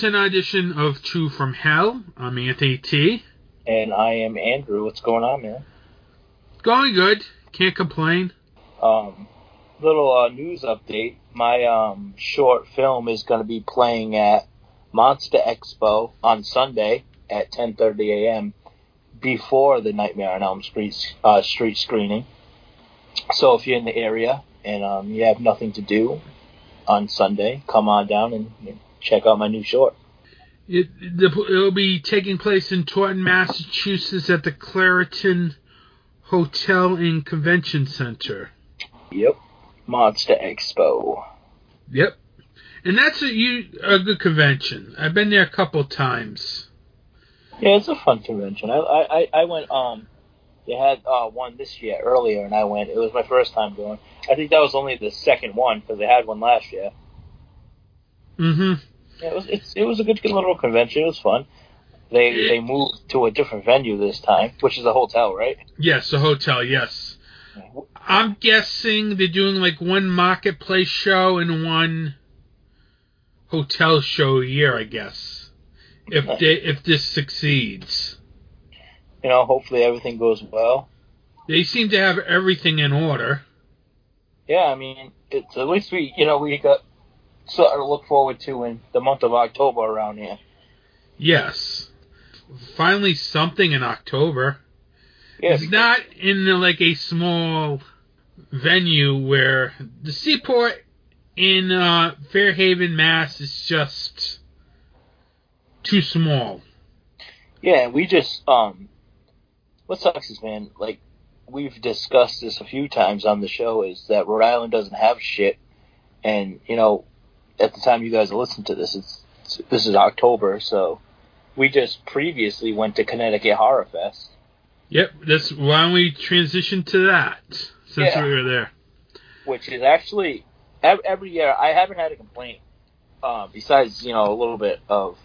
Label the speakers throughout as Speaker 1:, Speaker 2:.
Speaker 1: Welcome to an edition of Two from Hell. I'm Anthony T.
Speaker 2: And I am Andrew. What's going on, man?
Speaker 1: Going good. Can't complain.
Speaker 2: Um, little uh, news update. My um, short film is going to be playing at Monster Expo on Sunday at 10:30 a.m. before the Nightmare on Elm Street uh, street screening. So if you're in the area and um, you have nothing to do on Sunday, come on down and you know, check out my new short.
Speaker 1: It, it'll be taking place in Taunton, Massachusetts at the Clarion Hotel and Convention Center.
Speaker 2: Yep. Monster Expo.
Speaker 1: Yep. And that's a, you, a good convention. I've been there a couple times.
Speaker 2: Yeah, it's a fun convention. I I, I went um they had uh, one this year earlier, and I went. It was my first time going. I think that was only the second one because they had one last year.
Speaker 1: Mm-hmm.
Speaker 2: It was it's, it was a good, good little convention. It was fun. They they moved to a different venue this time, which is a hotel, right?
Speaker 1: Yes, a hotel. Yes. I'm guessing they're doing like one marketplace show and one hotel show a year. I guess if they if this succeeds.
Speaker 2: You know, hopefully everything goes well.
Speaker 1: They seem to have everything in order.
Speaker 2: Yeah, I mean, it's at least we you know we got something to look forward to in the month of October around here.
Speaker 1: Yes, finally something in October.
Speaker 2: Yeah,
Speaker 1: it's not in like a small venue where the Seaport in uh, Fairhaven, Mass, is just too small.
Speaker 2: Yeah, we just um, what sucks is man, like we've discussed this a few times on the show, is that Rhode Island doesn't have shit, and you know, at the time you guys listen to this, it's, it's this is October, so we just previously went to Connecticut Horror Fest.
Speaker 1: Yep, that's why don't we transition to that since
Speaker 2: Yeah.
Speaker 1: we were there.
Speaker 2: which is actually every year I haven't had a complaint. Uh, besides, you know, a little bit of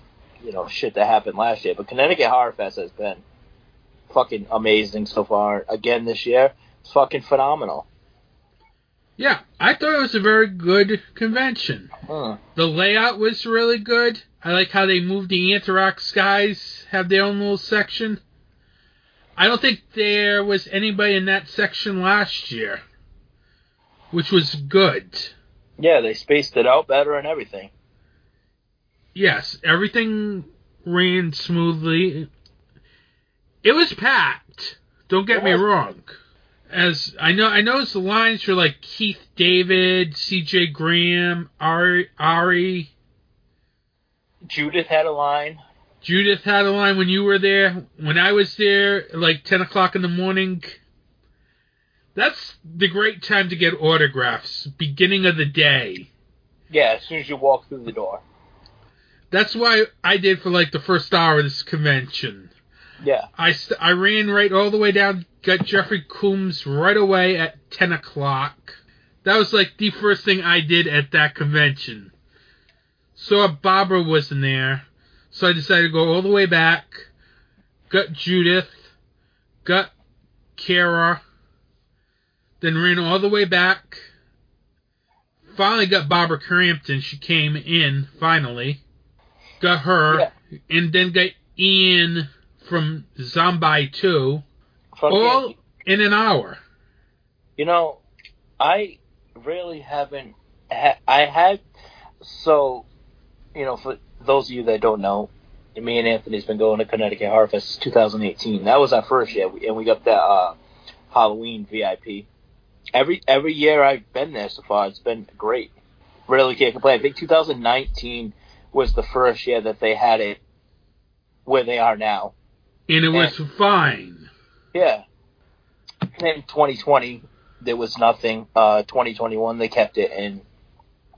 Speaker 2: you know shit that happened last year, but Connecticut Horror Fest has been fucking amazing so far. Again this year, it's fucking phenomenal.
Speaker 1: Yeah, I thought it was a very good convention.
Speaker 2: Hmm.
Speaker 1: The layout was really good. I like how they moved the Anthrax guys, have their own little section. I don't think there was anybody in that section last year, which was good.
Speaker 2: Yeah, they spaced it out better and everything.
Speaker 1: Yes, everything ran smoothly. It was packed. Don't get me wrong. As I know, I noticed the lines were like Keith David, C.J. Graham, Ari, Ari.
Speaker 2: Judith had a line.
Speaker 1: Judith had a line when you were there. When I was there, like ten o'clock in the morning. That's the great time to get autographs. Beginning of the day.
Speaker 2: Yeah, as soon as you walk through the door.
Speaker 1: That's why I did for like the first hour of this convention.
Speaker 2: Yeah.
Speaker 1: I, st- I ran right all the way down, got Jeffrey Combs right away at 10 o'clock. That was like the first thing I did at that convention. Saw Barbara wasn't there, so I decided to go all the way back, got Judith, got Kara, then ran all the way back. Finally got Barbara Crampton. She came in, finally. Got her,
Speaker 2: Yeah.
Speaker 1: and then got Ian from Zombie 2,
Speaker 2: Fucking-
Speaker 1: all in an hour.
Speaker 2: You know, I really haven't. Ha- I had so, you know, for those of you that don't know, me and Anthony's been going to Connecticut Horror Fest since 2018. That was our first year, and we got that uh, Halloween VIP. Every every year I've been there so far, it's been great. Really can't complain. I think 2019 was the first year that they had it where they are now.
Speaker 1: And it was fine.
Speaker 2: Yeah. In 2020, there was nothing. Uh, 2021, they kept it, and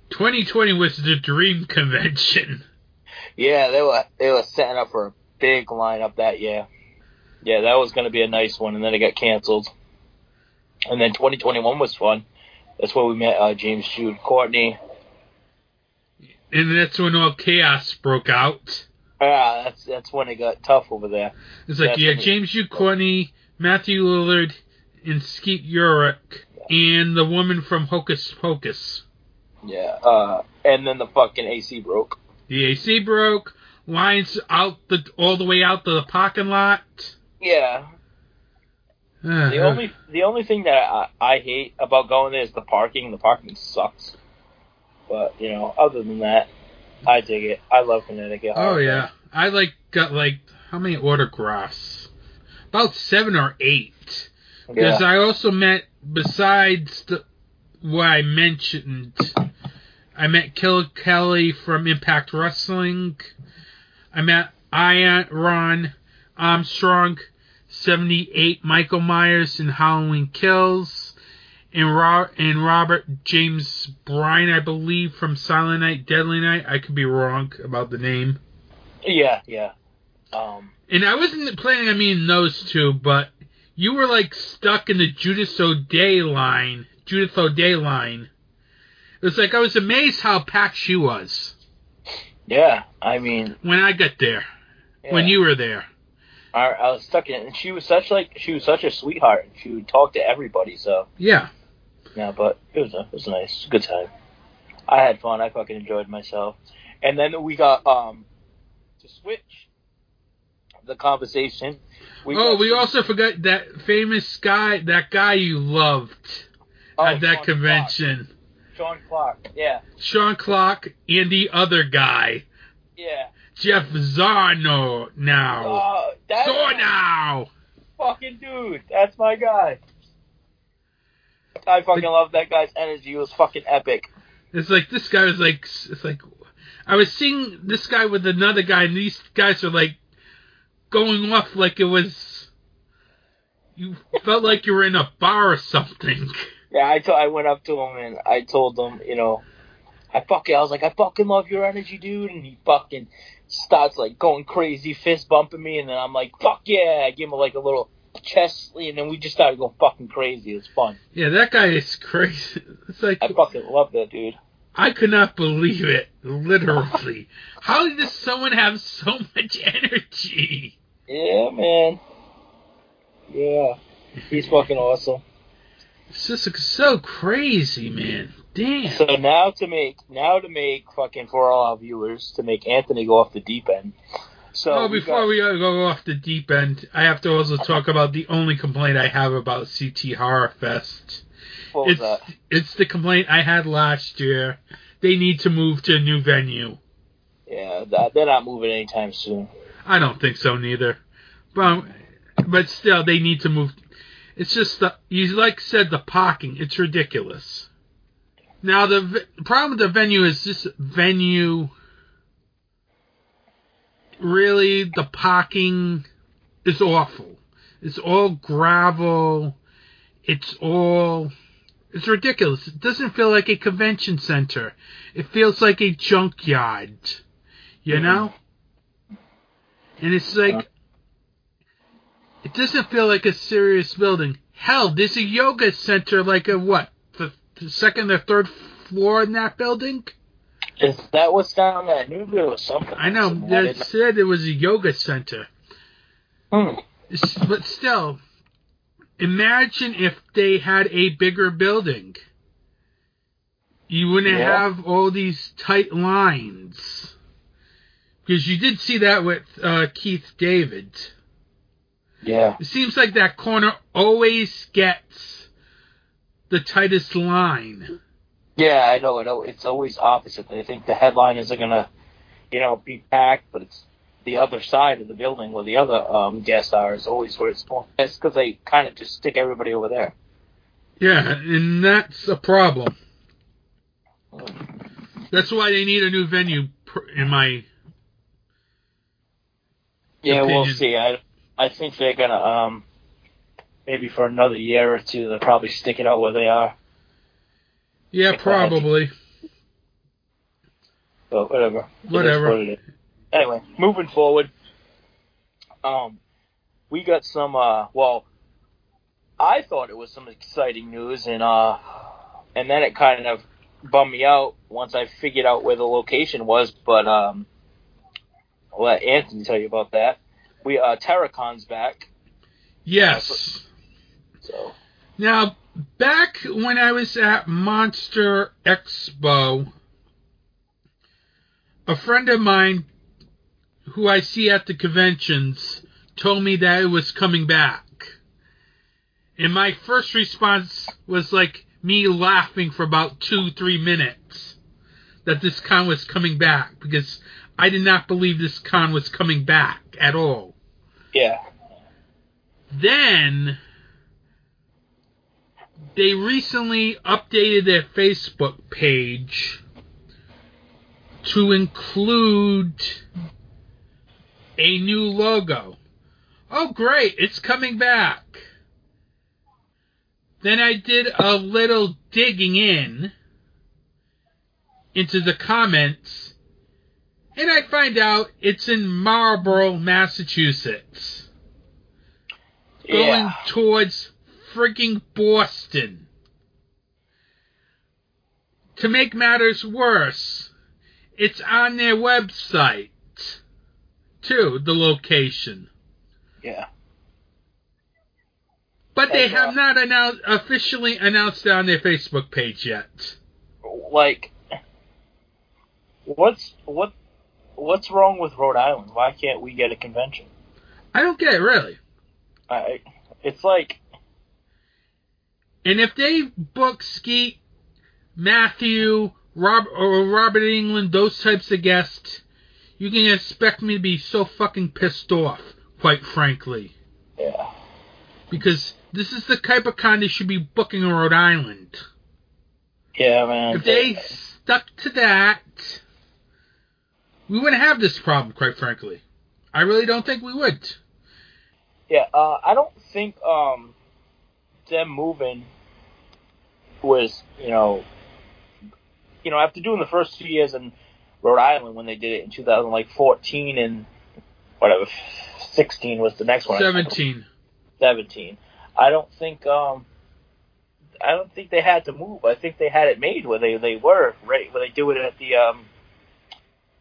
Speaker 1: 2020 was the dream convention.
Speaker 2: yeah, they were they were setting up for a big lineup that year. Yeah, that was going to be a nice one, and then it got canceled. And then 2021 was fun. That's where we met uh, James Jude Courtney.
Speaker 1: And that's when all chaos broke out.
Speaker 2: Yeah, that's that's when it got tough over there.
Speaker 1: It's like,
Speaker 2: That's
Speaker 1: yeah, James Courtney, Matthew Lillard, and Skeet Ulrich, and the woman from Hocus Pocus.
Speaker 2: Yeah. Uh, and then the fucking AC broke.
Speaker 1: The AC broke. Lines out the all the way out to the parking lot.
Speaker 2: Yeah.
Speaker 1: Uh,
Speaker 2: The only the only thing that I, I hate about going there is the parking. The parking sucks. But you know, other than that, I dig it. I love Connecticut.
Speaker 1: Oh yeah, I like got like how many autographs? About seven or eight. Because
Speaker 2: yeah.
Speaker 1: I also met besides the what I mentioned, I met Kill Kelly from Impact Wrestling. I met Iron Ron Armstrong, seventy eight Michael Myers in Halloween Kills. And, Ro- and Robert James Bryan, I believe, from Silent Night, Deadly Night. I could be wrong about the name.
Speaker 2: yeah, yeah. Um,
Speaker 1: And I wasn't planning on meeting those two, but you were like stuck in the Judith O'Dea line. Judith O'Dea line. It was like I was amazed how packed she was
Speaker 2: yeah. I mean,
Speaker 1: when I got there.
Speaker 2: yeah.
Speaker 1: When you were there.
Speaker 2: I, I was stuck in it, and she was such like she was such a sweetheart. and She would talk to everybody. So
Speaker 1: Yeah.
Speaker 2: yeah, but it was a, it was nice, good time. I had fun. I fucking enjoyed myself. And then we got um to switch the conversation. We
Speaker 1: oh, we
Speaker 2: some-
Speaker 1: also forgot that famous guy, that guy you loved
Speaker 2: oh,
Speaker 1: at that
Speaker 2: Sean
Speaker 1: convention.
Speaker 2: Clark. Sean Clark. Yeah,
Speaker 1: Sean Clark and the other guy,
Speaker 2: yeah.
Speaker 1: Jeff Zornow now.
Speaker 2: Oh, that's
Speaker 1: Zornow!
Speaker 2: fucking dude. That's my guy. I fucking love that guy's energy. It was fucking epic.
Speaker 1: It's like this guy was like it's like I was seeing this guy with another guy, and these guys are like going off like it was. You felt like you were in a bar or something.
Speaker 2: Yeah, I to- I went up to him and I told him, you know, I fucking I was like, I fucking love your energy, dude, and he fucking starts like going crazy, fist bumping me, and then I'm like, fuck yeah, I give him like a little chest, and then we just started going fucking crazy. It was fun.
Speaker 1: Yeah, that guy is crazy. It's like
Speaker 2: I fucking love that dude.
Speaker 1: I could not believe it. Literally, how does someone have so much energy?
Speaker 2: Yeah, man. Yeah, he's fucking awesome.
Speaker 1: It's just so crazy, man. Damn.
Speaker 2: So now to make now to make fucking for all our viewers to make Anthony go off the deep end. So
Speaker 1: oh,
Speaker 2: we
Speaker 1: before
Speaker 2: got-
Speaker 1: we go off the deep end, I have to also talk about the only complaint I have about CT Horror Fest.
Speaker 2: what was
Speaker 1: It's
Speaker 2: that?
Speaker 1: it's the complaint I had last year. They need to move to a new venue.
Speaker 2: Yeah, they're not moving anytime soon.
Speaker 1: I don't think so neither. But but still, they need to move. It's just the you like said the parking. It's ridiculous. Now the v- problem with the venue is this venue. Really, the parking is awful. It's all gravel. It's all. It's ridiculous. It doesn't feel like a convention center. It feels like a junkyard. You
Speaker 2: Mhm.
Speaker 1: know? And it's like.
Speaker 2: Uh.
Speaker 1: It doesn't feel like a serious building. Hell, there's a yoga center like a what? Second or third floor in that building?
Speaker 2: Is that what's down there? I knew there something.
Speaker 1: I know. They said it was a yoga center.
Speaker 2: Hmm.
Speaker 1: But still, imagine if they had a bigger building. You wouldn't
Speaker 2: Yeah.
Speaker 1: have all these tight lines. Because you did see that with uh, Keith David.
Speaker 2: Yeah.
Speaker 1: It seems like that corner always gets the tightest line.
Speaker 2: Yeah, I know. It, al- it's always opposite. They think the headliners are gonna, you know, be packed, but it's the other side of the building where the other um, guests are is always where it's more. It's because they kind of just stick everybody over there.
Speaker 1: Yeah, and that's a problem. That's why they need a new venue, in my.
Speaker 2: Yeah, we'll see. I I think they're gonna um maybe for another year or two they'll probably stick it out where they are.
Speaker 1: Yeah,
Speaker 2: Glad.
Speaker 1: probably.
Speaker 2: But whatever.
Speaker 1: Whatever.
Speaker 2: what. Anyway, moving forward. Um, we got some. Uh, well, I thought it was some exciting news, and uh, and then it kind of bummed me out once I figured out where the location was. But um, I'll let Anthony tell you about that. We uh, Terror Con's back,
Speaker 1: Yes.
Speaker 2: So
Speaker 1: Now, back when I was at Monster Expo, a friend of mine who I see at the conventions told me that it was coming back. And my first response was like me laughing for about two, three minutes that this con was coming back because I did not believe this con was coming back at all.
Speaker 2: Yeah.
Speaker 1: Then they recently updated their Facebook page to include a new logo. Oh, great, it's coming back. Then I did a little digging in into the comments, and I find out it's in Marlborough, Massachusetts. Going
Speaker 2: Yeah.
Speaker 1: towards freaking Boston. To make matters worse, it's on their website, too, the location.
Speaker 2: Yeah.
Speaker 1: But they
Speaker 2: And, uh,
Speaker 1: have not announced, officially announced it on their Facebook page yet.
Speaker 2: Like, what's what what's wrong with Rhode Island? Why can't we get a convention?
Speaker 1: I don't get it, really.
Speaker 2: I, it's like,
Speaker 1: And if they book Skeet, Matthew, Rob, or Robert Englund, those types of guests, you can expect me to be so fucking pissed off, quite frankly.
Speaker 2: yeah,
Speaker 1: Because this is the type of con they should be booking in Rhode Island.
Speaker 2: yeah, man.
Speaker 1: If they stuck to that, we wouldn't have this problem, quite frankly. I really don't think we would.
Speaker 2: Yeah, uh, I don't think um, them moving was, you know, you know, after doing the first two years in Rhode Island when they did it in 2014 and whatever, 16 was the next one.
Speaker 1: 17.
Speaker 2: 17. I don't think um, I don't think they had to move. I think they had it made where they they were right where they do it at the um,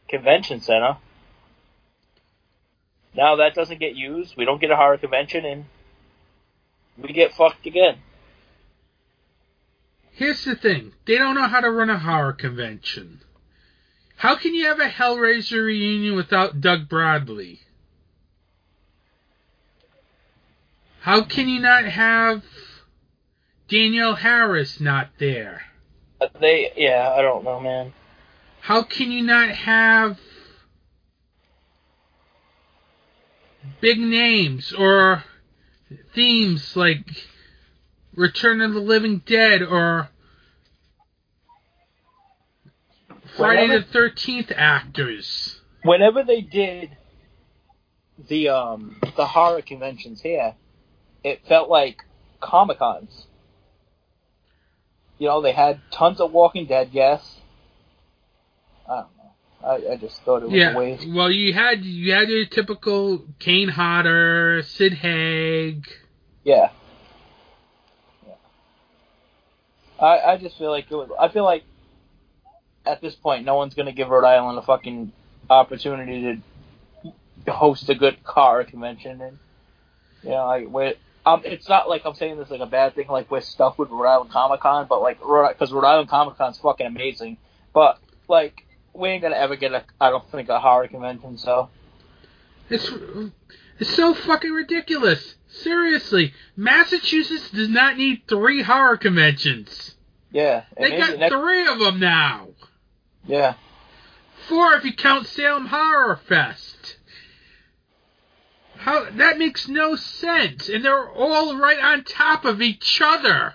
Speaker 2: convention center. Now that doesn't get used. We don't get a horror convention, and we get fucked again.
Speaker 1: Here's the thing they don't know how to run a horror convention. How can you have a Hellraiser reunion without Doug Bradley? How can you not have Danielle Harris not there?
Speaker 2: They, yeah, I don't know, man.
Speaker 1: How can you not have big names or themes like Return of the Living Dead or Friday
Speaker 2: Whenever-
Speaker 1: the Thirteenth actors?
Speaker 2: Whenever they did the um the horror conventions here, it felt like Comic Cons. You know, they had tons of Walking Dead guests. I don't know. I, I just thought it was a
Speaker 1: Yeah.
Speaker 2: waste.
Speaker 1: Well, you had you had your typical Kane Hodder, Sid Haig.
Speaker 2: Yeah. I I just feel like it was. I feel like at this point, no one's gonna give Rhode Island a fucking opportunity to host a good car convention, and you know, like. Um, it's not like I'm saying this like a bad thing. Like we're stuck with Rhode Island Comic Con, but like because Rhode Island Comic Con's fucking amazing. But like we ain't gonna ever get a. I don't think a horror convention. So
Speaker 1: It's it's so fucking ridiculous. Seriously, Massachusetts does not need three horror conventions.
Speaker 2: yeah,
Speaker 1: They got
Speaker 2: next-
Speaker 1: three of them now.
Speaker 2: yeah.
Speaker 1: Four if you count Salem Horror Fest. How that makes no sense, and they're all right on top of each other.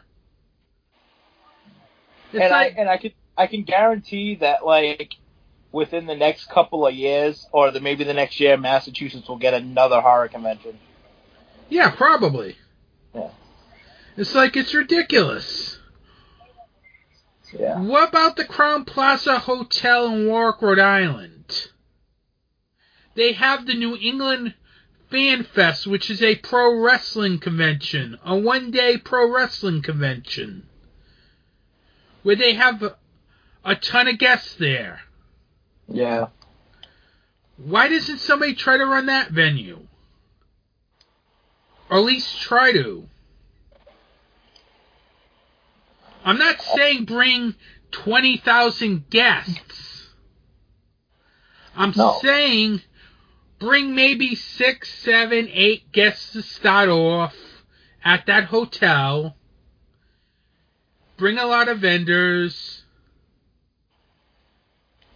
Speaker 1: It's
Speaker 2: and
Speaker 1: like,
Speaker 2: I and I could I can guarantee that like within the next couple of years or the maybe the next year Massachusetts will get another horror convention.
Speaker 1: Yeah, probably.
Speaker 2: Yeah.
Speaker 1: It's like it's ridiculous.
Speaker 2: Yeah.
Speaker 1: What about the Crowne Plaza Hotel in Warwick, Rhode Island? They have the New England Fan Fest, which is a pro wrestling convention, a one day pro wrestling convention, where they have a, a ton of guests there.
Speaker 2: Yeah.
Speaker 1: Why doesn't somebody try to run that venue? Or at least try to. I'm not saying bring 20,000 guests. I'm
Speaker 2: No.
Speaker 1: saying bring maybe six, seven, eight guests to start off at that hotel. Bring a lot of vendors.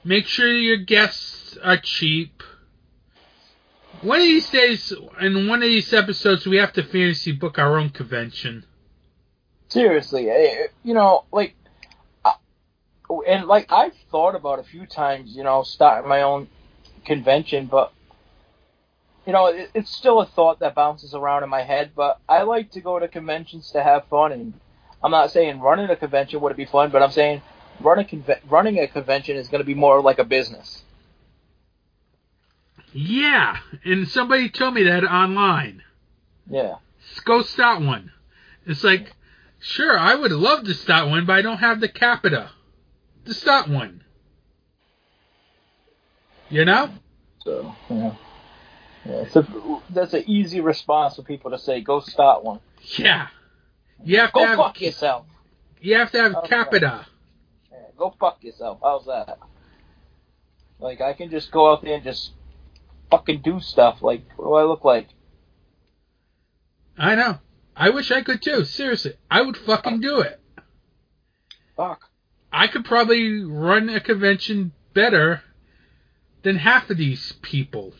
Speaker 1: Make sure your guests are cheap. One of these days, in one of these episodes, we have to fantasy book our own convention.
Speaker 2: Seriously, eh, you know, like, I- and like I've thought about a few times, you know, starting my own convention, but you know, it, it's still a thought that bounces around in my head. But I like to go to conventions to have fun, and I'm not saying running a convention would be fun, but I'm saying run a conve- running a convention is going to be more like a business.
Speaker 1: Yeah, and somebody told me that online.
Speaker 2: Yeah,
Speaker 1: Go start one. It's like, sure, I would love to start one, but I don't have the capita to start one. You know?
Speaker 2: so yeah, yeah. It's a, that's an easy response for people to say, "Go start one."
Speaker 1: Yeah. You have to
Speaker 2: Go
Speaker 1: have
Speaker 2: fuck yourself.
Speaker 1: you have to have
Speaker 2: Okay.
Speaker 1: capita.
Speaker 2: Yeah, go fuck yourself. How's that? Like I can just go out there and just fucking do stuff. Like what do I look like?
Speaker 1: I know. I wish I could too. Seriously, I would fucking do it.
Speaker 2: Fuck.
Speaker 1: I could probably run a convention better than half of these people.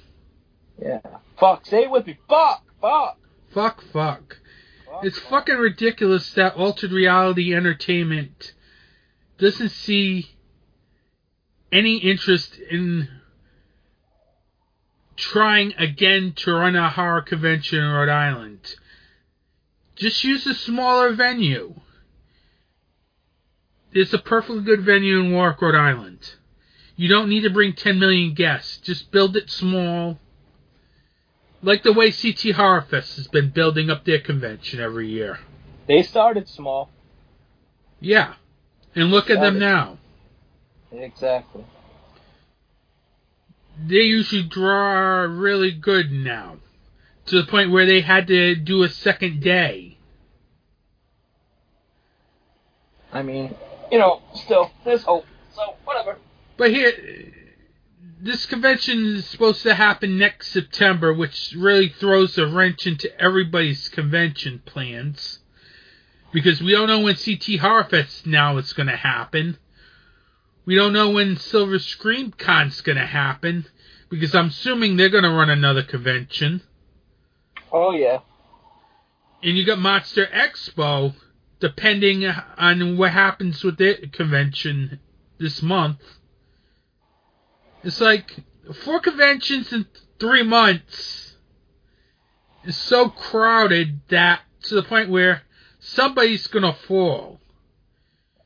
Speaker 2: Yeah. Fuck. Say it with me. Fuck. Fuck.
Speaker 1: Fuck, fuck.
Speaker 2: fuck
Speaker 1: It's
Speaker 2: fuck.
Speaker 1: fucking ridiculous that altered reality entertainment doesn't see any interest in trying again to run a horror convention in Rhode Island. Just use a smaller venue. It's a perfectly good venue in Warwick, Rhode Island. You don't need to bring 10 million guests. Just build it small. Like the way CT Horror Fest has been building up their convention every year.
Speaker 2: They started small.
Speaker 1: Yeah. And look at them now.
Speaker 2: Exactly.
Speaker 1: They usually draw really good now. To the point where they had to do a second day.
Speaker 2: I mean, you know, still there's hope. So whatever.
Speaker 1: But here, this convention is supposed to happen next September, which really throws a wrench into everybody's convention plans. Because we don't know when CT Horror Fest now is going to happen. We don't know when Silver Scream Con's going to happen. Because I'm assuming they're going to run another convention.
Speaker 2: Oh yeah.
Speaker 1: And you got Monster Expo, depending on what happens with their convention this month. It's like four conventions in three months is so crowded that to the point where somebody's gonna fall.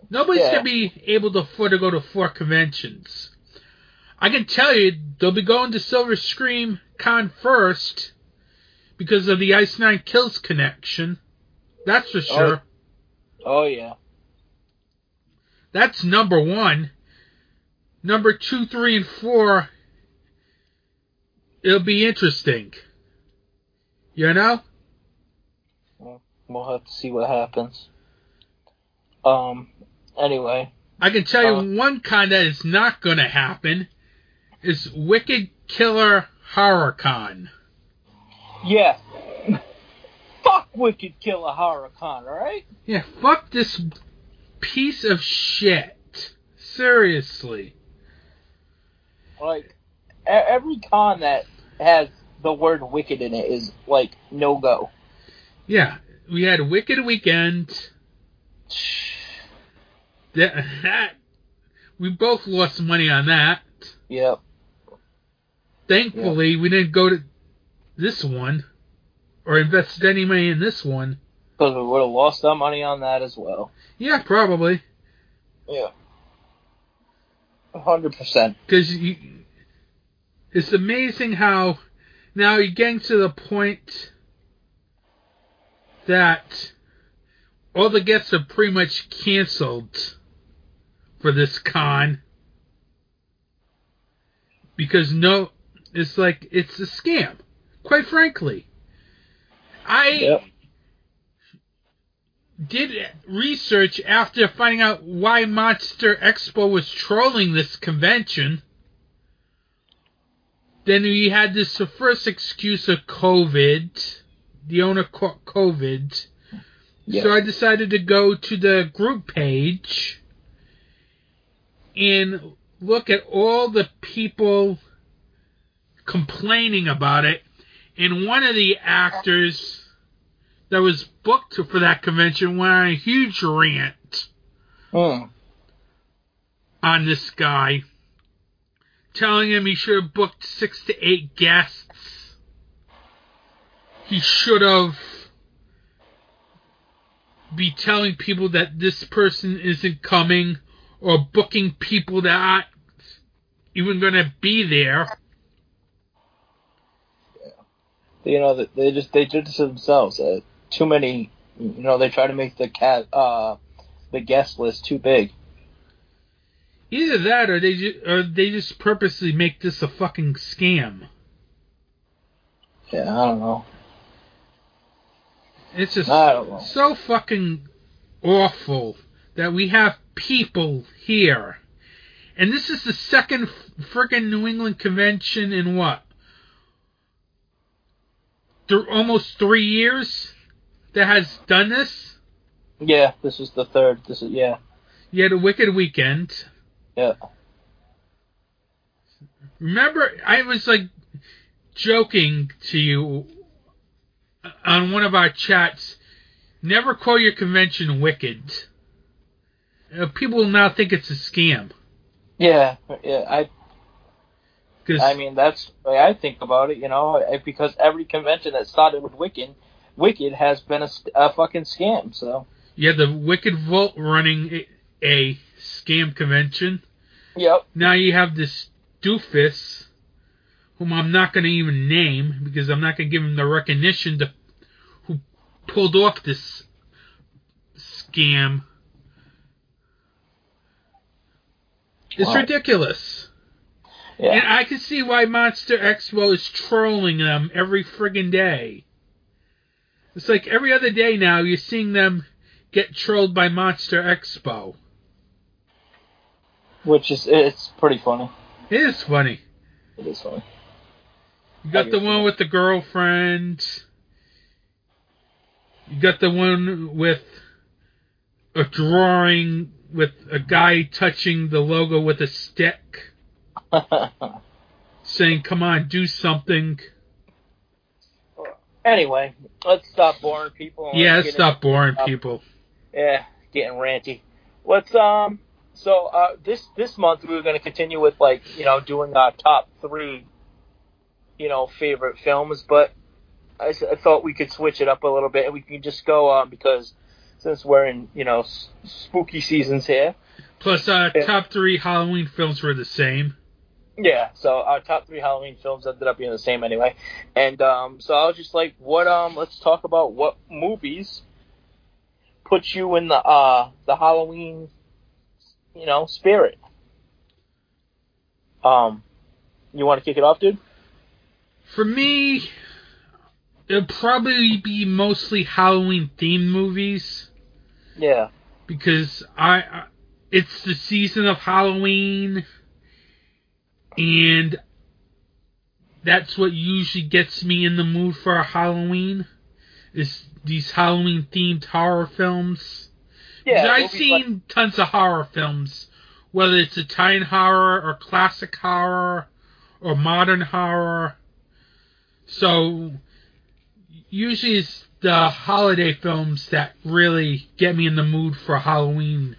Speaker 1: Nobody's
Speaker 2: Yeah.
Speaker 1: gonna be able to afford to go to four conventions. I can tell you they'll be going to Silver Scream Con first because of the Ice Nine Kills connection. That's for sure.
Speaker 2: Oh yeah.
Speaker 1: That's number one. Number two, three, and four. It'll be interesting. You know?
Speaker 2: We'll have to see what happens. Um. Anyway.
Speaker 1: I can tell you
Speaker 2: Uh,
Speaker 1: one con that is not going to happen is Wicked Killer Horror Con.
Speaker 2: Yeah. Fuck Wicked Killer Horror Con, alright?
Speaker 1: Yeah, fuck this piece of shit. Seriously.
Speaker 2: Like, every con that has the word wicked in it is, like, no go.
Speaker 1: Yeah, we had Wicked Weekend. That, that we both lost money on that.
Speaker 2: Yep.
Speaker 1: Thankfully, we didn't go to this one or invested any money in this one.
Speaker 2: Because we would have lost our money on that as well.
Speaker 1: Yeah, probably
Speaker 2: Yeah. 100%.
Speaker 1: because it's amazing how now you're getting to the point that all the guests are pretty much canceled for this con because no, it's like it's a scam. Quite frankly, I.
Speaker 2: Yep.
Speaker 1: did research after finding out why Monster Expo was trolling this convention. Then we had this first excuse of COVID. The owner caught COVID.
Speaker 2: Yeah.
Speaker 1: So I decided to go to the group page and look at all the people complaining about it. And one of the actors that was booked for that convention went on a huge rant
Speaker 2: Hmm.
Speaker 1: on this guy, telling him he should have booked six to eight guests. He should have be telling people that this person isn't coming or booking people that aren't even going to be there.
Speaker 2: You know, they just they did this to themselves. Uh, too many. You know, they try to make the cat uh the guest list too big.
Speaker 1: Either that or they ju- or they just purposely make this a fucking scam.
Speaker 2: Yeah, I don't know.
Speaker 1: It's just
Speaker 2: I don't know.
Speaker 1: so fucking awful that we have people here. And this is the second friggin' New England convention in what? Th- almost three years that has done this?
Speaker 2: Yeah, this is the third. This is yeah,
Speaker 1: You had a Wicked Weekend.
Speaker 2: yeah.
Speaker 1: Remember, I was like joking to you uh, on one of our chats. Never call your convention wicked. Uh, people will now think it's a scam.
Speaker 2: Yeah, yeah. I
Speaker 1: Cause,
Speaker 2: I mean that's the way I think about it. You know, because every convention that started with Wicked, Wicked has been a, a fucking scam. So
Speaker 1: had the Wicked Vault running a, a scam convention.
Speaker 2: yep.
Speaker 1: Now you have this doofus, whom I'm not going to even name because I'm not going to give him the recognition to who pulled off this scam. It's
Speaker 2: Wow.
Speaker 1: ridiculous.
Speaker 2: Yeah.
Speaker 1: And I can see why Monster Expo is trolling them every friggin' day. It's like every other day now you're seeing them get trolled by Monster Expo.
Speaker 2: Which is it's pretty funny.
Speaker 1: It is funny.
Speaker 2: It is funny.
Speaker 1: You got the one with the girlfriend. You got the one with a drawing with a guy touching the logo with a stick, saying, "Come on, do something."
Speaker 2: anyway, let's stop boring people.
Speaker 1: Yeah,
Speaker 2: let's
Speaker 1: stop boring
Speaker 2: uh,
Speaker 1: people.
Speaker 2: Yeah, getting ranty. Let's um. So uh, this this month we were going to continue with like you know doing our top three, you know, favorite films, but I thought we could switch it up a little bit and we can just go um because since we're in you know s- spooky seasons here,
Speaker 1: Plus, uh,
Speaker 2: Yeah.
Speaker 1: top three Halloween films were the same.
Speaker 2: yeah. So our top three Halloween films ended up being the same anyway, and um so I was just like, what um let's talk about what movies put you in the uh the Halloween you know spirit. Um, you want to kick it off, dude?
Speaker 1: For me, it'll probably be mostly Halloween themed movies.
Speaker 2: Yeah.
Speaker 1: because I, I it's the season of Halloween and that's what usually gets me in the mood for a Halloween is these Halloween themed horror films.
Speaker 2: Yeah.
Speaker 1: I've seen tons of horror films, whether it's Italian horror or classic horror or modern horror. So usually it's the holiday films that really get me in the mood for Halloween.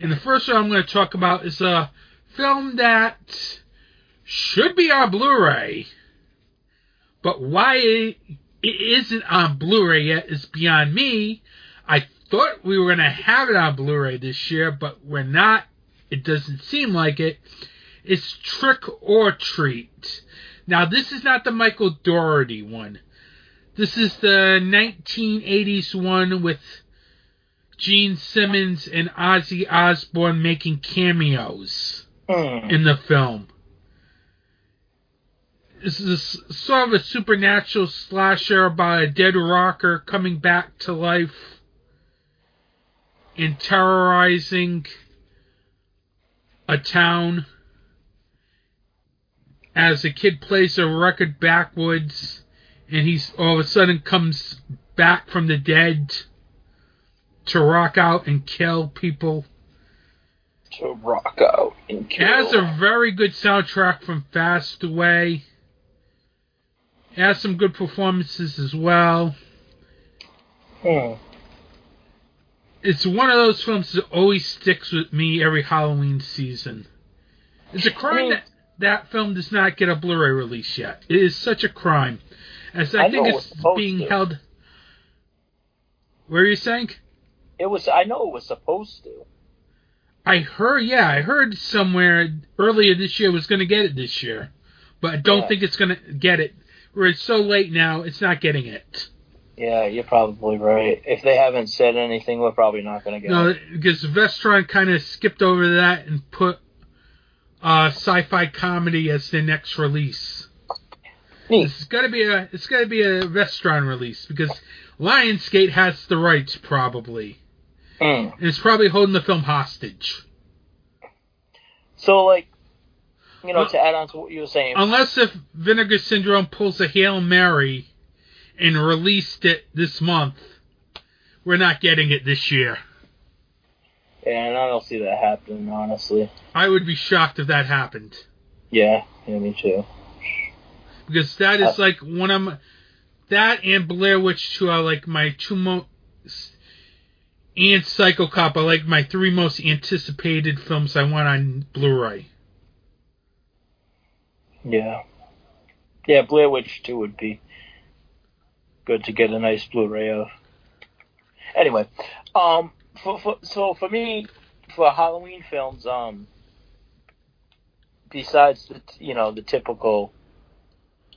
Speaker 1: And the first one I'm going to talk about is a film that should be on Blu-ray, but why it isn't on Blu-ray yet is beyond me. I thought we were going to have it on Blu-ray this year, but we're not. It doesn't seem like it. It's Trick or Treat. Now, this is not the Michael Dougherty one. This is the 1980s one with Gene Simmons and Ozzy Osbourne making cameos
Speaker 2: Hmm.
Speaker 1: in the film. This is sort of a supernatural slasher about a dead rocker coming back to life and terrorizing a town. as a kid plays a record backwards, and he's all of a sudden comes back from the dead to rock out and kill people.
Speaker 2: To rock out and kill.
Speaker 1: It has a very good soundtrack from Fastway. It has some good performances as well.
Speaker 2: Hmm.
Speaker 1: It's one of those films that always sticks with me every Halloween season. It's a crime
Speaker 2: I mean-
Speaker 1: that that film does not get a Blu-ray release yet. It is such a crime, as I,
Speaker 2: I
Speaker 1: think
Speaker 2: it
Speaker 1: it's being
Speaker 2: to.
Speaker 1: held. Where are you saying?
Speaker 2: It was. I know it was supposed to.
Speaker 1: I heard, yeah, I heard somewhere earlier this year was going to get it this year, but I don't
Speaker 2: Yeah.
Speaker 1: think it's going to get it. Where it's so late now, it's not getting it.
Speaker 2: Yeah, you're probably right. If they haven't said anything, we're probably not going to get it.
Speaker 1: No, because Vestron kind of skipped over that and put uh, sci-fi comedy as the next release.
Speaker 2: Neat.
Speaker 1: It's to be a it's to be a Vestron release because Lionsgate has the rights probably,
Speaker 2: Mm.
Speaker 1: and it's probably holding the film hostage.
Speaker 2: So, like, you know,
Speaker 1: Well-
Speaker 2: to add on to what you were saying,
Speaker 1: Unless if Vinegar Syndrome pulls a Hail Mary and released it this month, we're not getting it this year.
Speaker 2: and I don't see that happening, honestly.
Speaker 1: I would be shocked if that happened.
Speaker 2: Yeah, yeah, me too.
Speaker 1: Because that is
Speaker 2: Uh,
Speaker 1: like one of my, that and Blair Witch 2 are like my two most and Psycho Cop are like my three most anticipated films I want on Blu-ray.
Speaker 2: Yeah. Yeah, Blair Witch 2 would be good to get a nice Blu-ray of. Anyway, um, for, for, so for me, for Halloween films, um, besides the you know the typical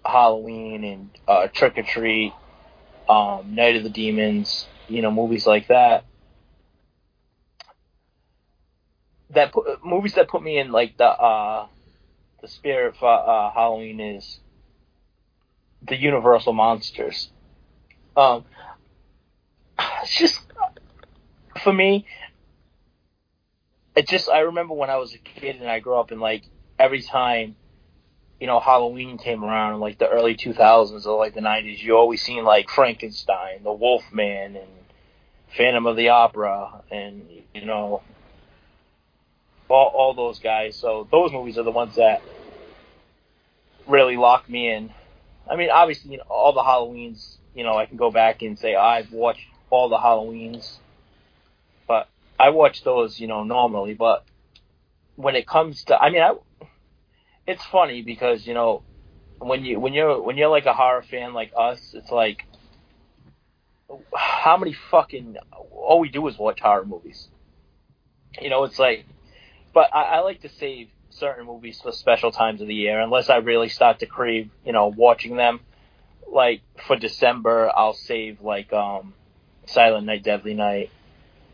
Speaker 2: Halloween and uh, Trick or Treat, um, Night of the Demons, you know movies like that. That put, movies that put me in like the uh, the spirit for uh, Halloween is the Universal monsters. Um, it's just for me. It just I remember when I was a kid and I grew up and like every time, you know, Halloween came around in like the early two thousands or like the nineties, you always seen like Frankenstein, the Wolfman, and Phantom of the Opera, and you know, all all those guys. So those movies are the ones that really lock me in. I mean, obviously, you know, all the Halloweens, you know, I can go back and say I've watched all the Halloweens, but I watch those, you know, normally. But when it comes to, I mean, I, it's funny because you know, when you when you're when you're like a horror fan like us, it's like, how many fucking all we do is watch horror movies. You know, it's like, but I, I like to save certain movies for special times of the year, unless I really start to crave, you know, watching them. Like for December, I'll save like um, Silent Night, Deadly Night.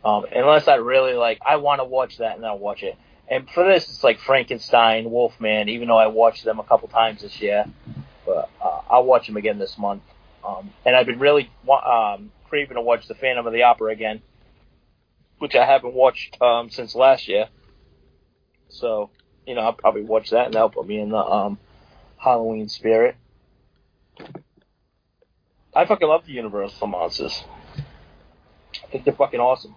Speaker 2: Um, unless I really like, I want to watch that, and I'll watch it. And for this, it's like Frankenstein, Wolfman. Even though I watched them a couple times this year, but uh, I'll watch them again this month. Um, and I've been really um, craving to watch the Phantom of the Opera again, which I haven't watched um, since last year. So, you know, I'll probably watch that, and that'll put me in the um, Halloween spirit. I fucking love the Universal monsters. I think they're fucking awesome.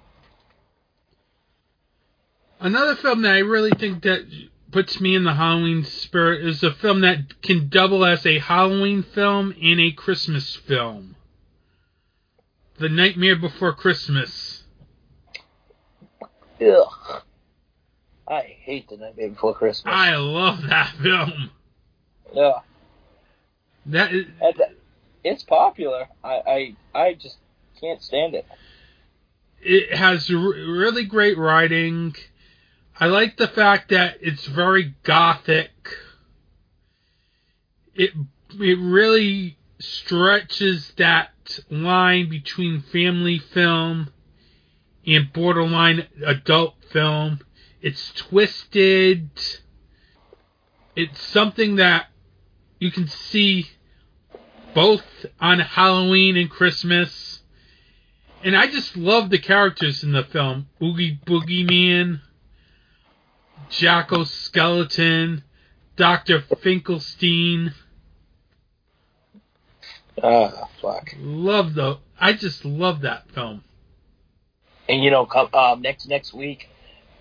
Speaker 1: Another film that I really think that puts me in the Halloween spirit is a film that can double as a Halloween film and a Christmas film. The Nightmare Before Christmas.
Speaker 2: Ugh. I hate the Nightmare Before Christmas.
Speaker 1: I love that film.
Speaker 2: yeah.
Speaker 1: That is,
Speaker 2: that- uh, it's popular. I, I I just can't stand it.
Speaker 1: it has r- really great writing. I like the fact that it's very gothic. It it really stretches that line between family film and borderline adult film. It's twisted. It's something that you can see both on Halloween and Christmas. And I just love the characters in the film. Oogie Boogie Man, Jack Skellington, Dr. Finkelstein.
Speaker 2: Ah, fuck.
Speaker 1: Love the. I just love that film.
Speaker 2: And you know, come, um, next next week,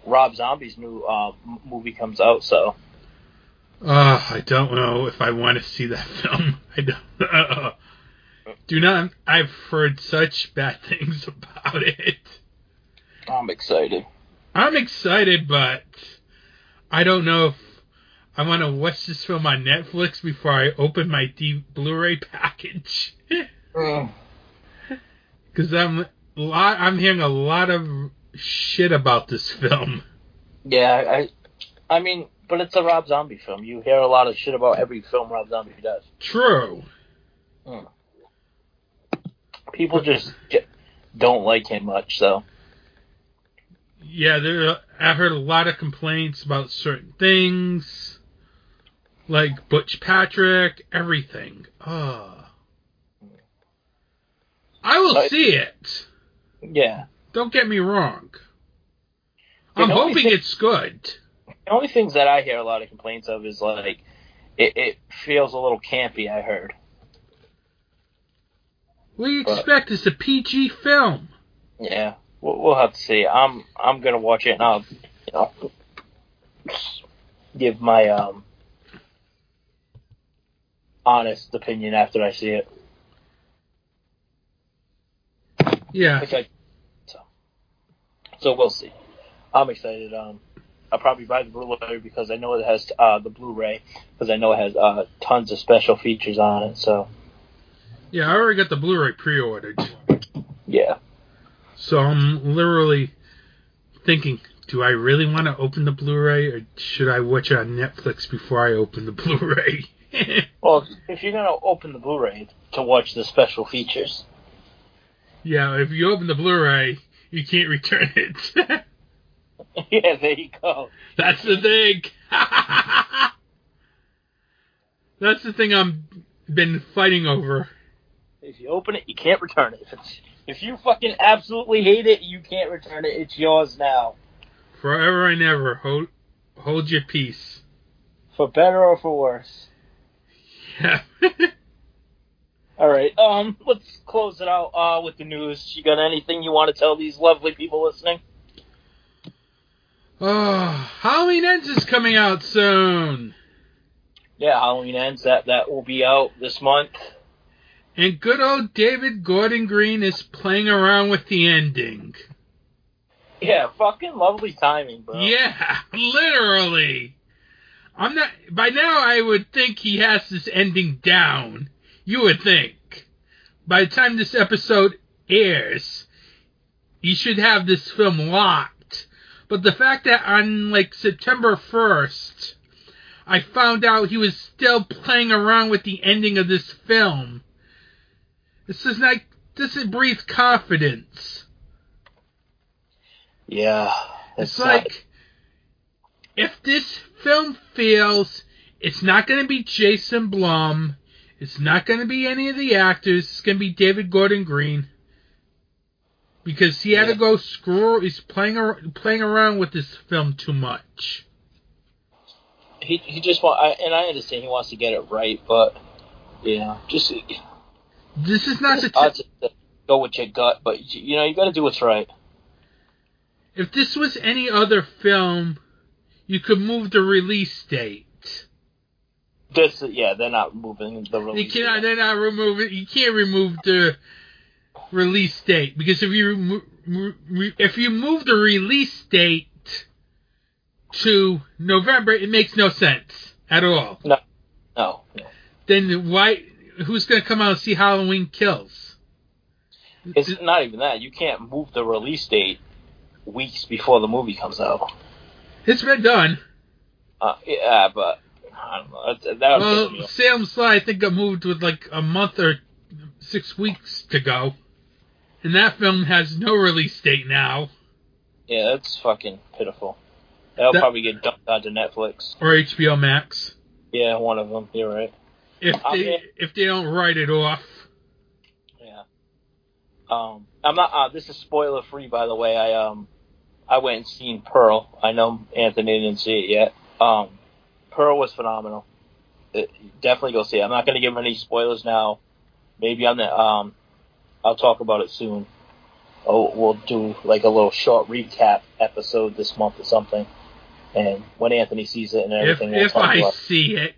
Speaker 2: Rob Zombie's new uh, movie comes out. So
Speaker 1: Uh, I don't know if I want to see that film. I don't. Uh, do not. I've heard such bad things about it.
Speaker 2: I'm excited.
Speaker 1: I'm excited, but I don't know if I want to watch this film on Netflix before I open my D- Blu-ray package. Because I'm lot, I'm hearing a lot of shit about this film.
Speaker 2: Yeah, I, I mean, but it's a Rob Zombie film. You hear a lot of shit about every film Rob Zombie does.
Speaker 1: True. Hmm.
Speaker 2: People just j- don't like him much. So
Speaker 1: Yeah, there. I've heard a lot of complaints about certain things, like Butch Patrick, everything. Oh. I will
Speaker 2: But-
Speaker 1: see it.
Speaker 2: yeah,
Speaker 1: Don't get me wrong.
Speaker 2: The
Speaker 1: I'm hoping
Speaker 2: thing-
Speaker 1: it's good.
Speaker 2: the only things that I hear a lot of complaints of is like it, it feels a little campy. I heard.
Speaker 1: We do you
Speaker 2: But-
Speaker 1: expect? It's a PG film.
Speaker 2: Yeah, we'll, we'll have to see. I'm I'm gonna watch it and I'll you know give my um honest opinion after I see it.
Speaker 1: Yeah.
Speaker 2: I, so so we'll see. I'm excited. Um, I'll probably buy the Blu-ray because I know it has uh the Blu-ray because I know it has uh tons of special features on it. So
Speaker 1: Yeah, I already got the Blu-ray pre-ordered.
Speaker 2: yeah,
Speaker 1: So I'm literally thinking, do I really want to open the Blu-ray or should I watch it on Netflix before I open the Blu-ray?
Speaker 2: well if you're gonna open the Blu-ray to watch the special features,
Speaker 1: yeah, if you open the Blu-ray, you can't return it.
Speaker 2: yeah, there you go.
Speaker 1: That's the thing. That's the thing I'm been fighting over.
Speaker 2: If you open it, you can't return it. If you fucking absolutely hate it, you can't return it. It's yours now,
Speaker 1: Forever and ever, hold, hold your peace.
Speaker 2: for better or for worse.
Speaker 1: Yeah.
Speaker 2: All right, um, let's close it out uh, with the news. You got anything you want to tell these lovely people listening?
Speaker 1: oh, Halloween Ends is coming out soon.
Speaker 2: Yeah, Halloween ends. That that will be out this month.
Speaker 1: And good old David Gordon Green is playing around with the ending.
Speaker 2: Yeah, fucking lovely timing, bro.
Speaker 1: Yeah, literally. I'm not. By now, I would think he has this ending down. You would think. By the time this episode airs, he should have this film locked. But the fact that on like September 1st, I found out he was still playing around with the ending of this film. This is like doesn't breathe confidence.
Speaker 2: Yeah,
Speaker 1: It's
Speaker 2: not-
Speaker 1: like if this film fails, it's not going to be Jason Blum. It's not going to be any of the actors. It's going to be David Gordon Green because he had
Speaker 2: Yeah.
Speaker 1: to go screw. He's playing playing around with this film too much.
Speaker 2: he he just want, I, and I understand he wants to get it right, but yeah, just
Speaker 1: This is not the
Speaker 2: I'll
Speaker 1: t-
Speaker 2: just go with your gut. But you you know, you got to do what's right.
Speaker 1: if this was any other film, you could move the release date.
Speaker 2: This, yeah, they're not moving the
Speaker 1: You
Speaker 2: release.
Speaker 1: cannot. They're not removing. You can't remove the release date because if you if you move the release date to November, it makes no sense at all.
Speaker 2: No, no.
Speaker 1: Then why? Who's going to come out and see Halloween Kills?
Speaker 2: It's not even that. You can't move the release date weeks before the movie comes out.
Speaker 1: It's been done.
Speaker 2: Uh, yeah, but I don't know. That, that
Speaker 1: Well,
Speaker 2: piss me off.
Speaker 1: Salem's Lot, I think, got moved with like a month or six weeks to go, and that film has no release date now
Speaker 2: Yeah, that's fucking pitiful. That'll
Speaker 1: That-
Speaker 2: probably get dumped onto Netflix.
Speaker 1: or HBO Max
Speaker 2: Yeah, one of them. You're right.
Speaker 1: If
Speaker 2: I
Speaker 1: they
Speaker 2: mean-
Speaker 1: if they don't write it off.
Speaker 2: Yeah. Um, I'm not. Uh, this is spoiler free, by the way. I um, I went and seen Pearl. I know Anthony didn't see it yet. Um, Pearl was phenomenal. It, definitely go see it. I'm not going to give any spoilers now. Maybe on the um, I'll talk about it soon. Oh, we'll do like a little short recap episode this month or something. And when Anthony sees it and
Speaker 1: If
Speaker 2: everything, we'll
Speaker 1: if
Speaker 2: talk
Speaker 1: I
Speaker 2: about
Speaker 1: see it.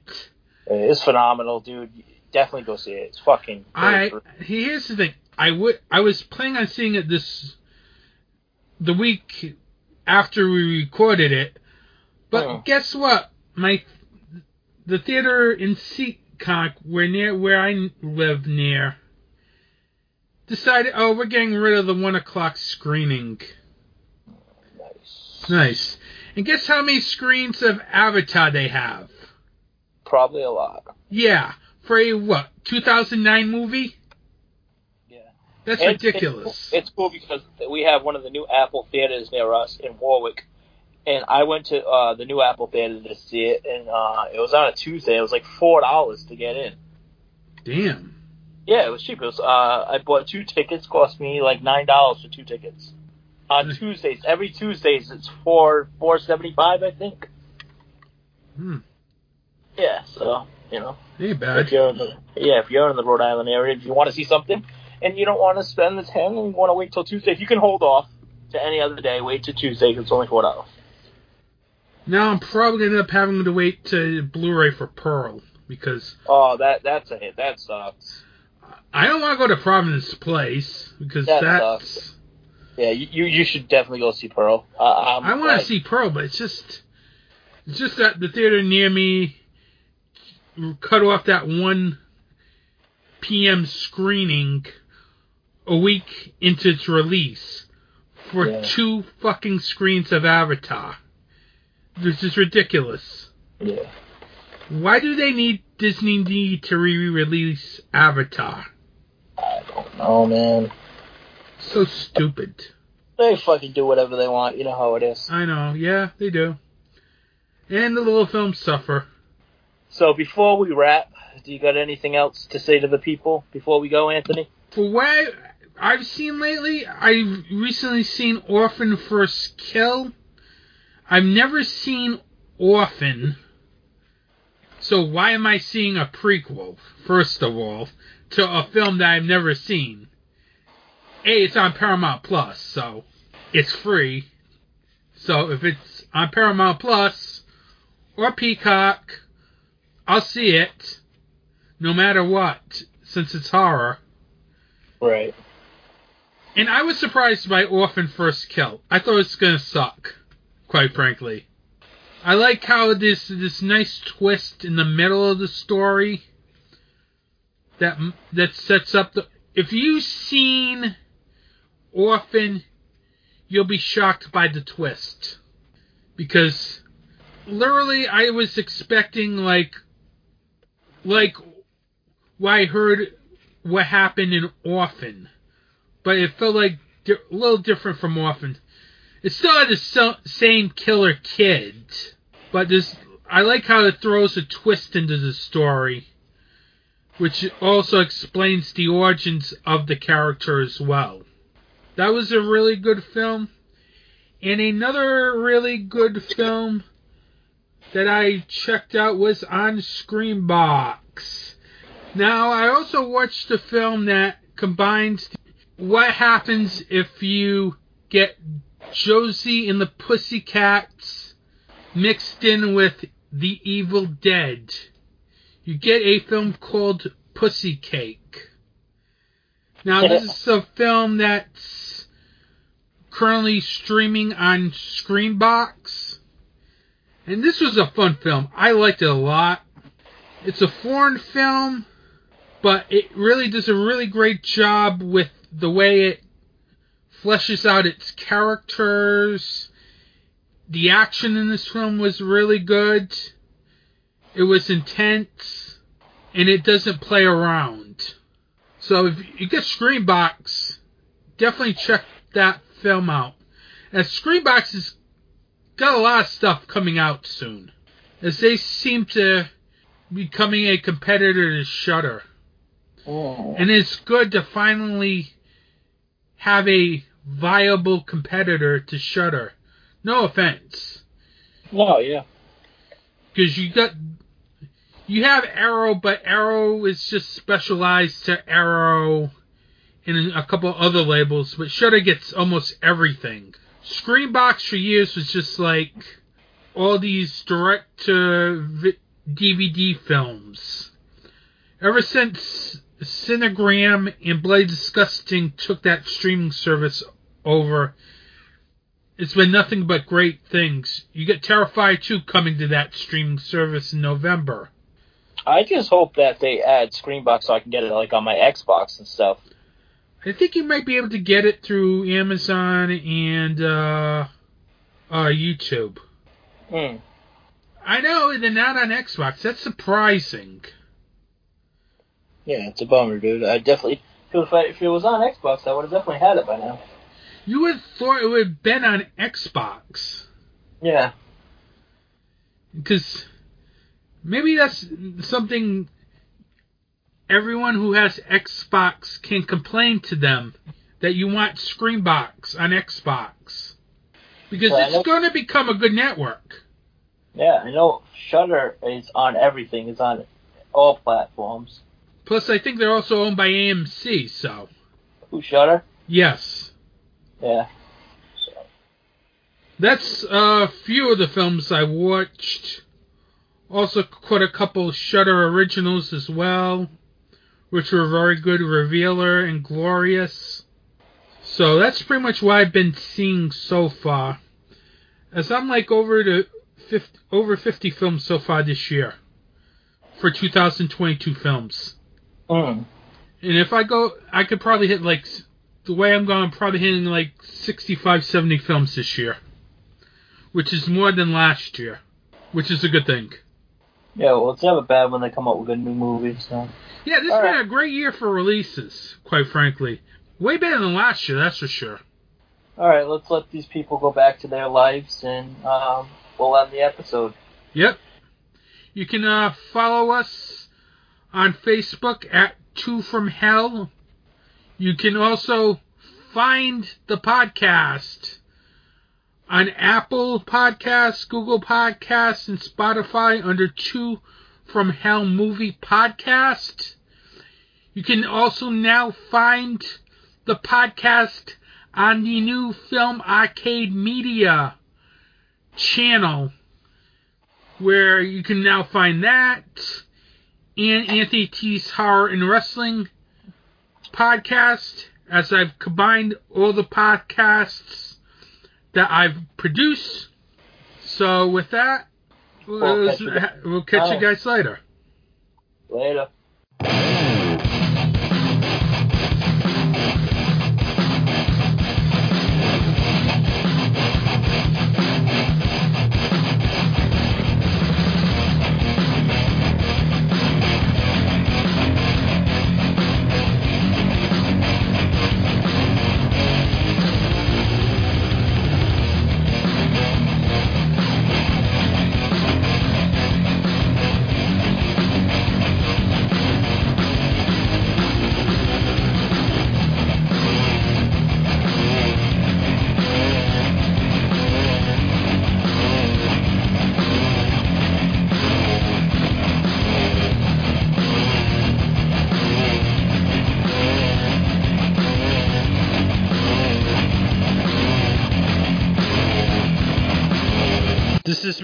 Speaker 2: It's phenomenal, dude. Definitely go see it. It's fucking.
Speaker 1: I here's the thing. I would I was planning on seeing it this the week after we recorded it, but
Speaker 2: Oh.
Speaker 1: guess what? My the theater in Seekonk, where near where I live near, decided oh we're getting rid of the one o'clock screening.
Speaker 2: Nice.
Speaker 1: Nice. And guess how many screens of Avatar they have?
Speaker 2: Probably a lot.
Speaker 1: Yeah, for a what 2009 movie?
Speaker 2: Yeah.
Speaker 1: That's
Speaker 2: And
Speaker 1: ridiculous.
Speaker 2: It's, cool because we have one of the new Apple theaters near us in Warwick, and I went to uh, the new Apple theater to see it, and uh, it was on a Tuesday. It was like four dollars to get in.
Speaker 1: Damn.
Speaker 2: Yeah, it was cheap. It was. Uh, I bought two tickets. Cost me like nine dollars for two tickets. On. Tuesdays, every Tuesdays it's four four seventy five, I think.
Speaker 1: Hmm.
Speaker 2: Yeah, so you know,
Speaker 1: Ain't
Speaker 2: if
Speaker 1: bad.
Speaker 2: you're in the yeah, if you're in the Rhode Island area, if you want to see something, and you don't want to spend the ten, and you want to wait till Tuesday, if you can hold off to any other day, wait till Tuesday 'cause it's only four dollars.
Speaker 1: Now I'm probably gonna end up having to wait to Blu-ray for Pearl because
Speaker 2: Oh, that that's a hit. That sucks.
Speaker 1: I don't want to go to Providence Place because
Speaker 2: That
Speaker 1: that's
Speaker 2: sucks. Yeah, you you, you should definitely go see Pearl. Uh, um,
Speaker 1: I want to see Pearl, but it's just it's just that the theater near me cut off that one p.m. screening a week into its release for
Speaker 2: Yeah.
Speaker 1: two fucking screens of Avatar. This is ridiculous.
Speaker 2: Yeah.
Speaker 1: Why do they need Disney need to re-release Avatar?
Speaker 2: I don't know, man.
Speaker 1: So stupid.
Speaker 2: They fucking do whatever they want. You know how it is.
Speaker 1: I know. Yeah, they do. And the little films suffer.
Speaker 2: So before we wrap, do you got anything else to say to the people before we go, Anthony?
Speaker 1: For what I've seen lately, I've recently seen Orphan First Kill. I've never seen Orphan. So why am I seeing a prequel, first of all, to a film that I've never seen? A, it's on Paramount Plus, so it's free. So if it's on Paramount Plus or Peacock, I'll see it no matter what, since it's horror.
Speaker 2: Right.
Speaker 1: And I was surprised by Orphan First Kill. I thought it was gonna suck, quite frankly. I like how this this nice twist in the middle of the story that that sets up the. If you've seen Orphan, you'll be shocked by the twist because literally I was expecting like like I heard what happened in Orphan but it felt like di- a little different from Orphan. It still had the so- same killer kid, but this I like how it throws a twist into the story, which also explains the origins of the character as well. That was a really good film, and another really good film that I checked out was on Screambox. Now I also watched a film that combines what happens if you get Josie and the Pussycats mixed in with The Evil Dead? You get a film called Pussy Cake. Now, this is a film that's currently streaming on Screambox. And this was a fun film. I liked it a lot. It's a foreign film, but it really does a really great job with the way it fleshes out its characters. The action in this film was really good. It was intense, and it doesn't play around. So if you get Screambox, definitely check that film out. And Screambox has got a lot of stuff coming out soon, as they seem to be becoming a competitor to Shudder.
Speaker 2: Mm.
Speaker 1: And it's good to finally have a viable competitor to Shudder. No offense.
Speaker 2: No, yeah.
Speaker 1: because you got you have Arrow, but Arrow is just specialized to Arrow and a couple other labels, but Shudder gets almost everything. Screambox for years was just like all these direct to DVD films. Ever since Cinedigm and Bloody Disgusting took that streaming service over, it's been nothing but great things. You get Terrifier 2 coming to that streaming service in November.
Speaker 2: I just hope that they add Screambox so I can get it like on my Xbox and stuff.
Speaker 1: I think you might be able to get it through Amazon and uh, uh, YouTube.
Speaker 2: Hmm.
Speaker 1: I know they're not on Xbox. That's surprising.
Speaker 2: Yeah, it's a bummer, dude. I definitely if, I, if it was on Xbox, I would have definitely had it by now.
Speaker 1: You would have thought it would have been on Xbox.
Speaker 2: Yeah.
Speaker 1: Because maybe that's something everyone who has Xbox can complain to them that you want Screambox on Xbox. Because
Speaker 2: Well,
Speaker 1: it's going to become a good network.
Speaker 2: Yeah, I know Shudder is on everything. It's on all platforms.
Speaker 1: Plus, I think they're also owned by AMC, so.
Speaker 2: Who Shudder?
Speaker 1: Yes.
Speaker 2: Yeah.
Speaker 1: That's a few of the films I watched. Also, quite a couple Shudder originals as well, which were very good. Revealer and Glorious. So that's pretty much what I've been seeing so far. As I'm like over to 50, over 50 films so far this year for 2022 films.
Speaker 2: Hmm.
Speaker 1: And if I go, I could probably hit like the way I'm going, I'm probably hitting like 65, 70 films this year, which is more than last year, which is a good thing.
Speaker 2: Yeah, well, it's never bad when they come up with a new movie. So.
Speaker 1: Yeah, this has been
Speaker 2: right.
Speaker 1: a great year for releases, quite frankly. Way better than last year, that's for sure.
Speaker 2: All right, let's let these people go back to their lives, and um, we'll end the episode.
Speaker 1: Yep. You can uh, follow us on Facebook at Two From Hell. You can also find the podcast on Apple Podcasts, Google Podcasts, and Spotify under Two From Hell Movie Podcast. You can also now find the podcast on the new Film Arcade Media channel where you can now find that and Anthony T's Horror and Wrestling podcast as I've combined all the podcasts that I've produced. So with that,
Speaker 2: We'll
Speaker 1: we'll,
Speaker 2: catch you
Speaker 1: we'll catch you guys later.
Speaker 2: Later.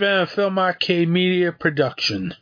Speaker 1: Been a Film Arcade Media production.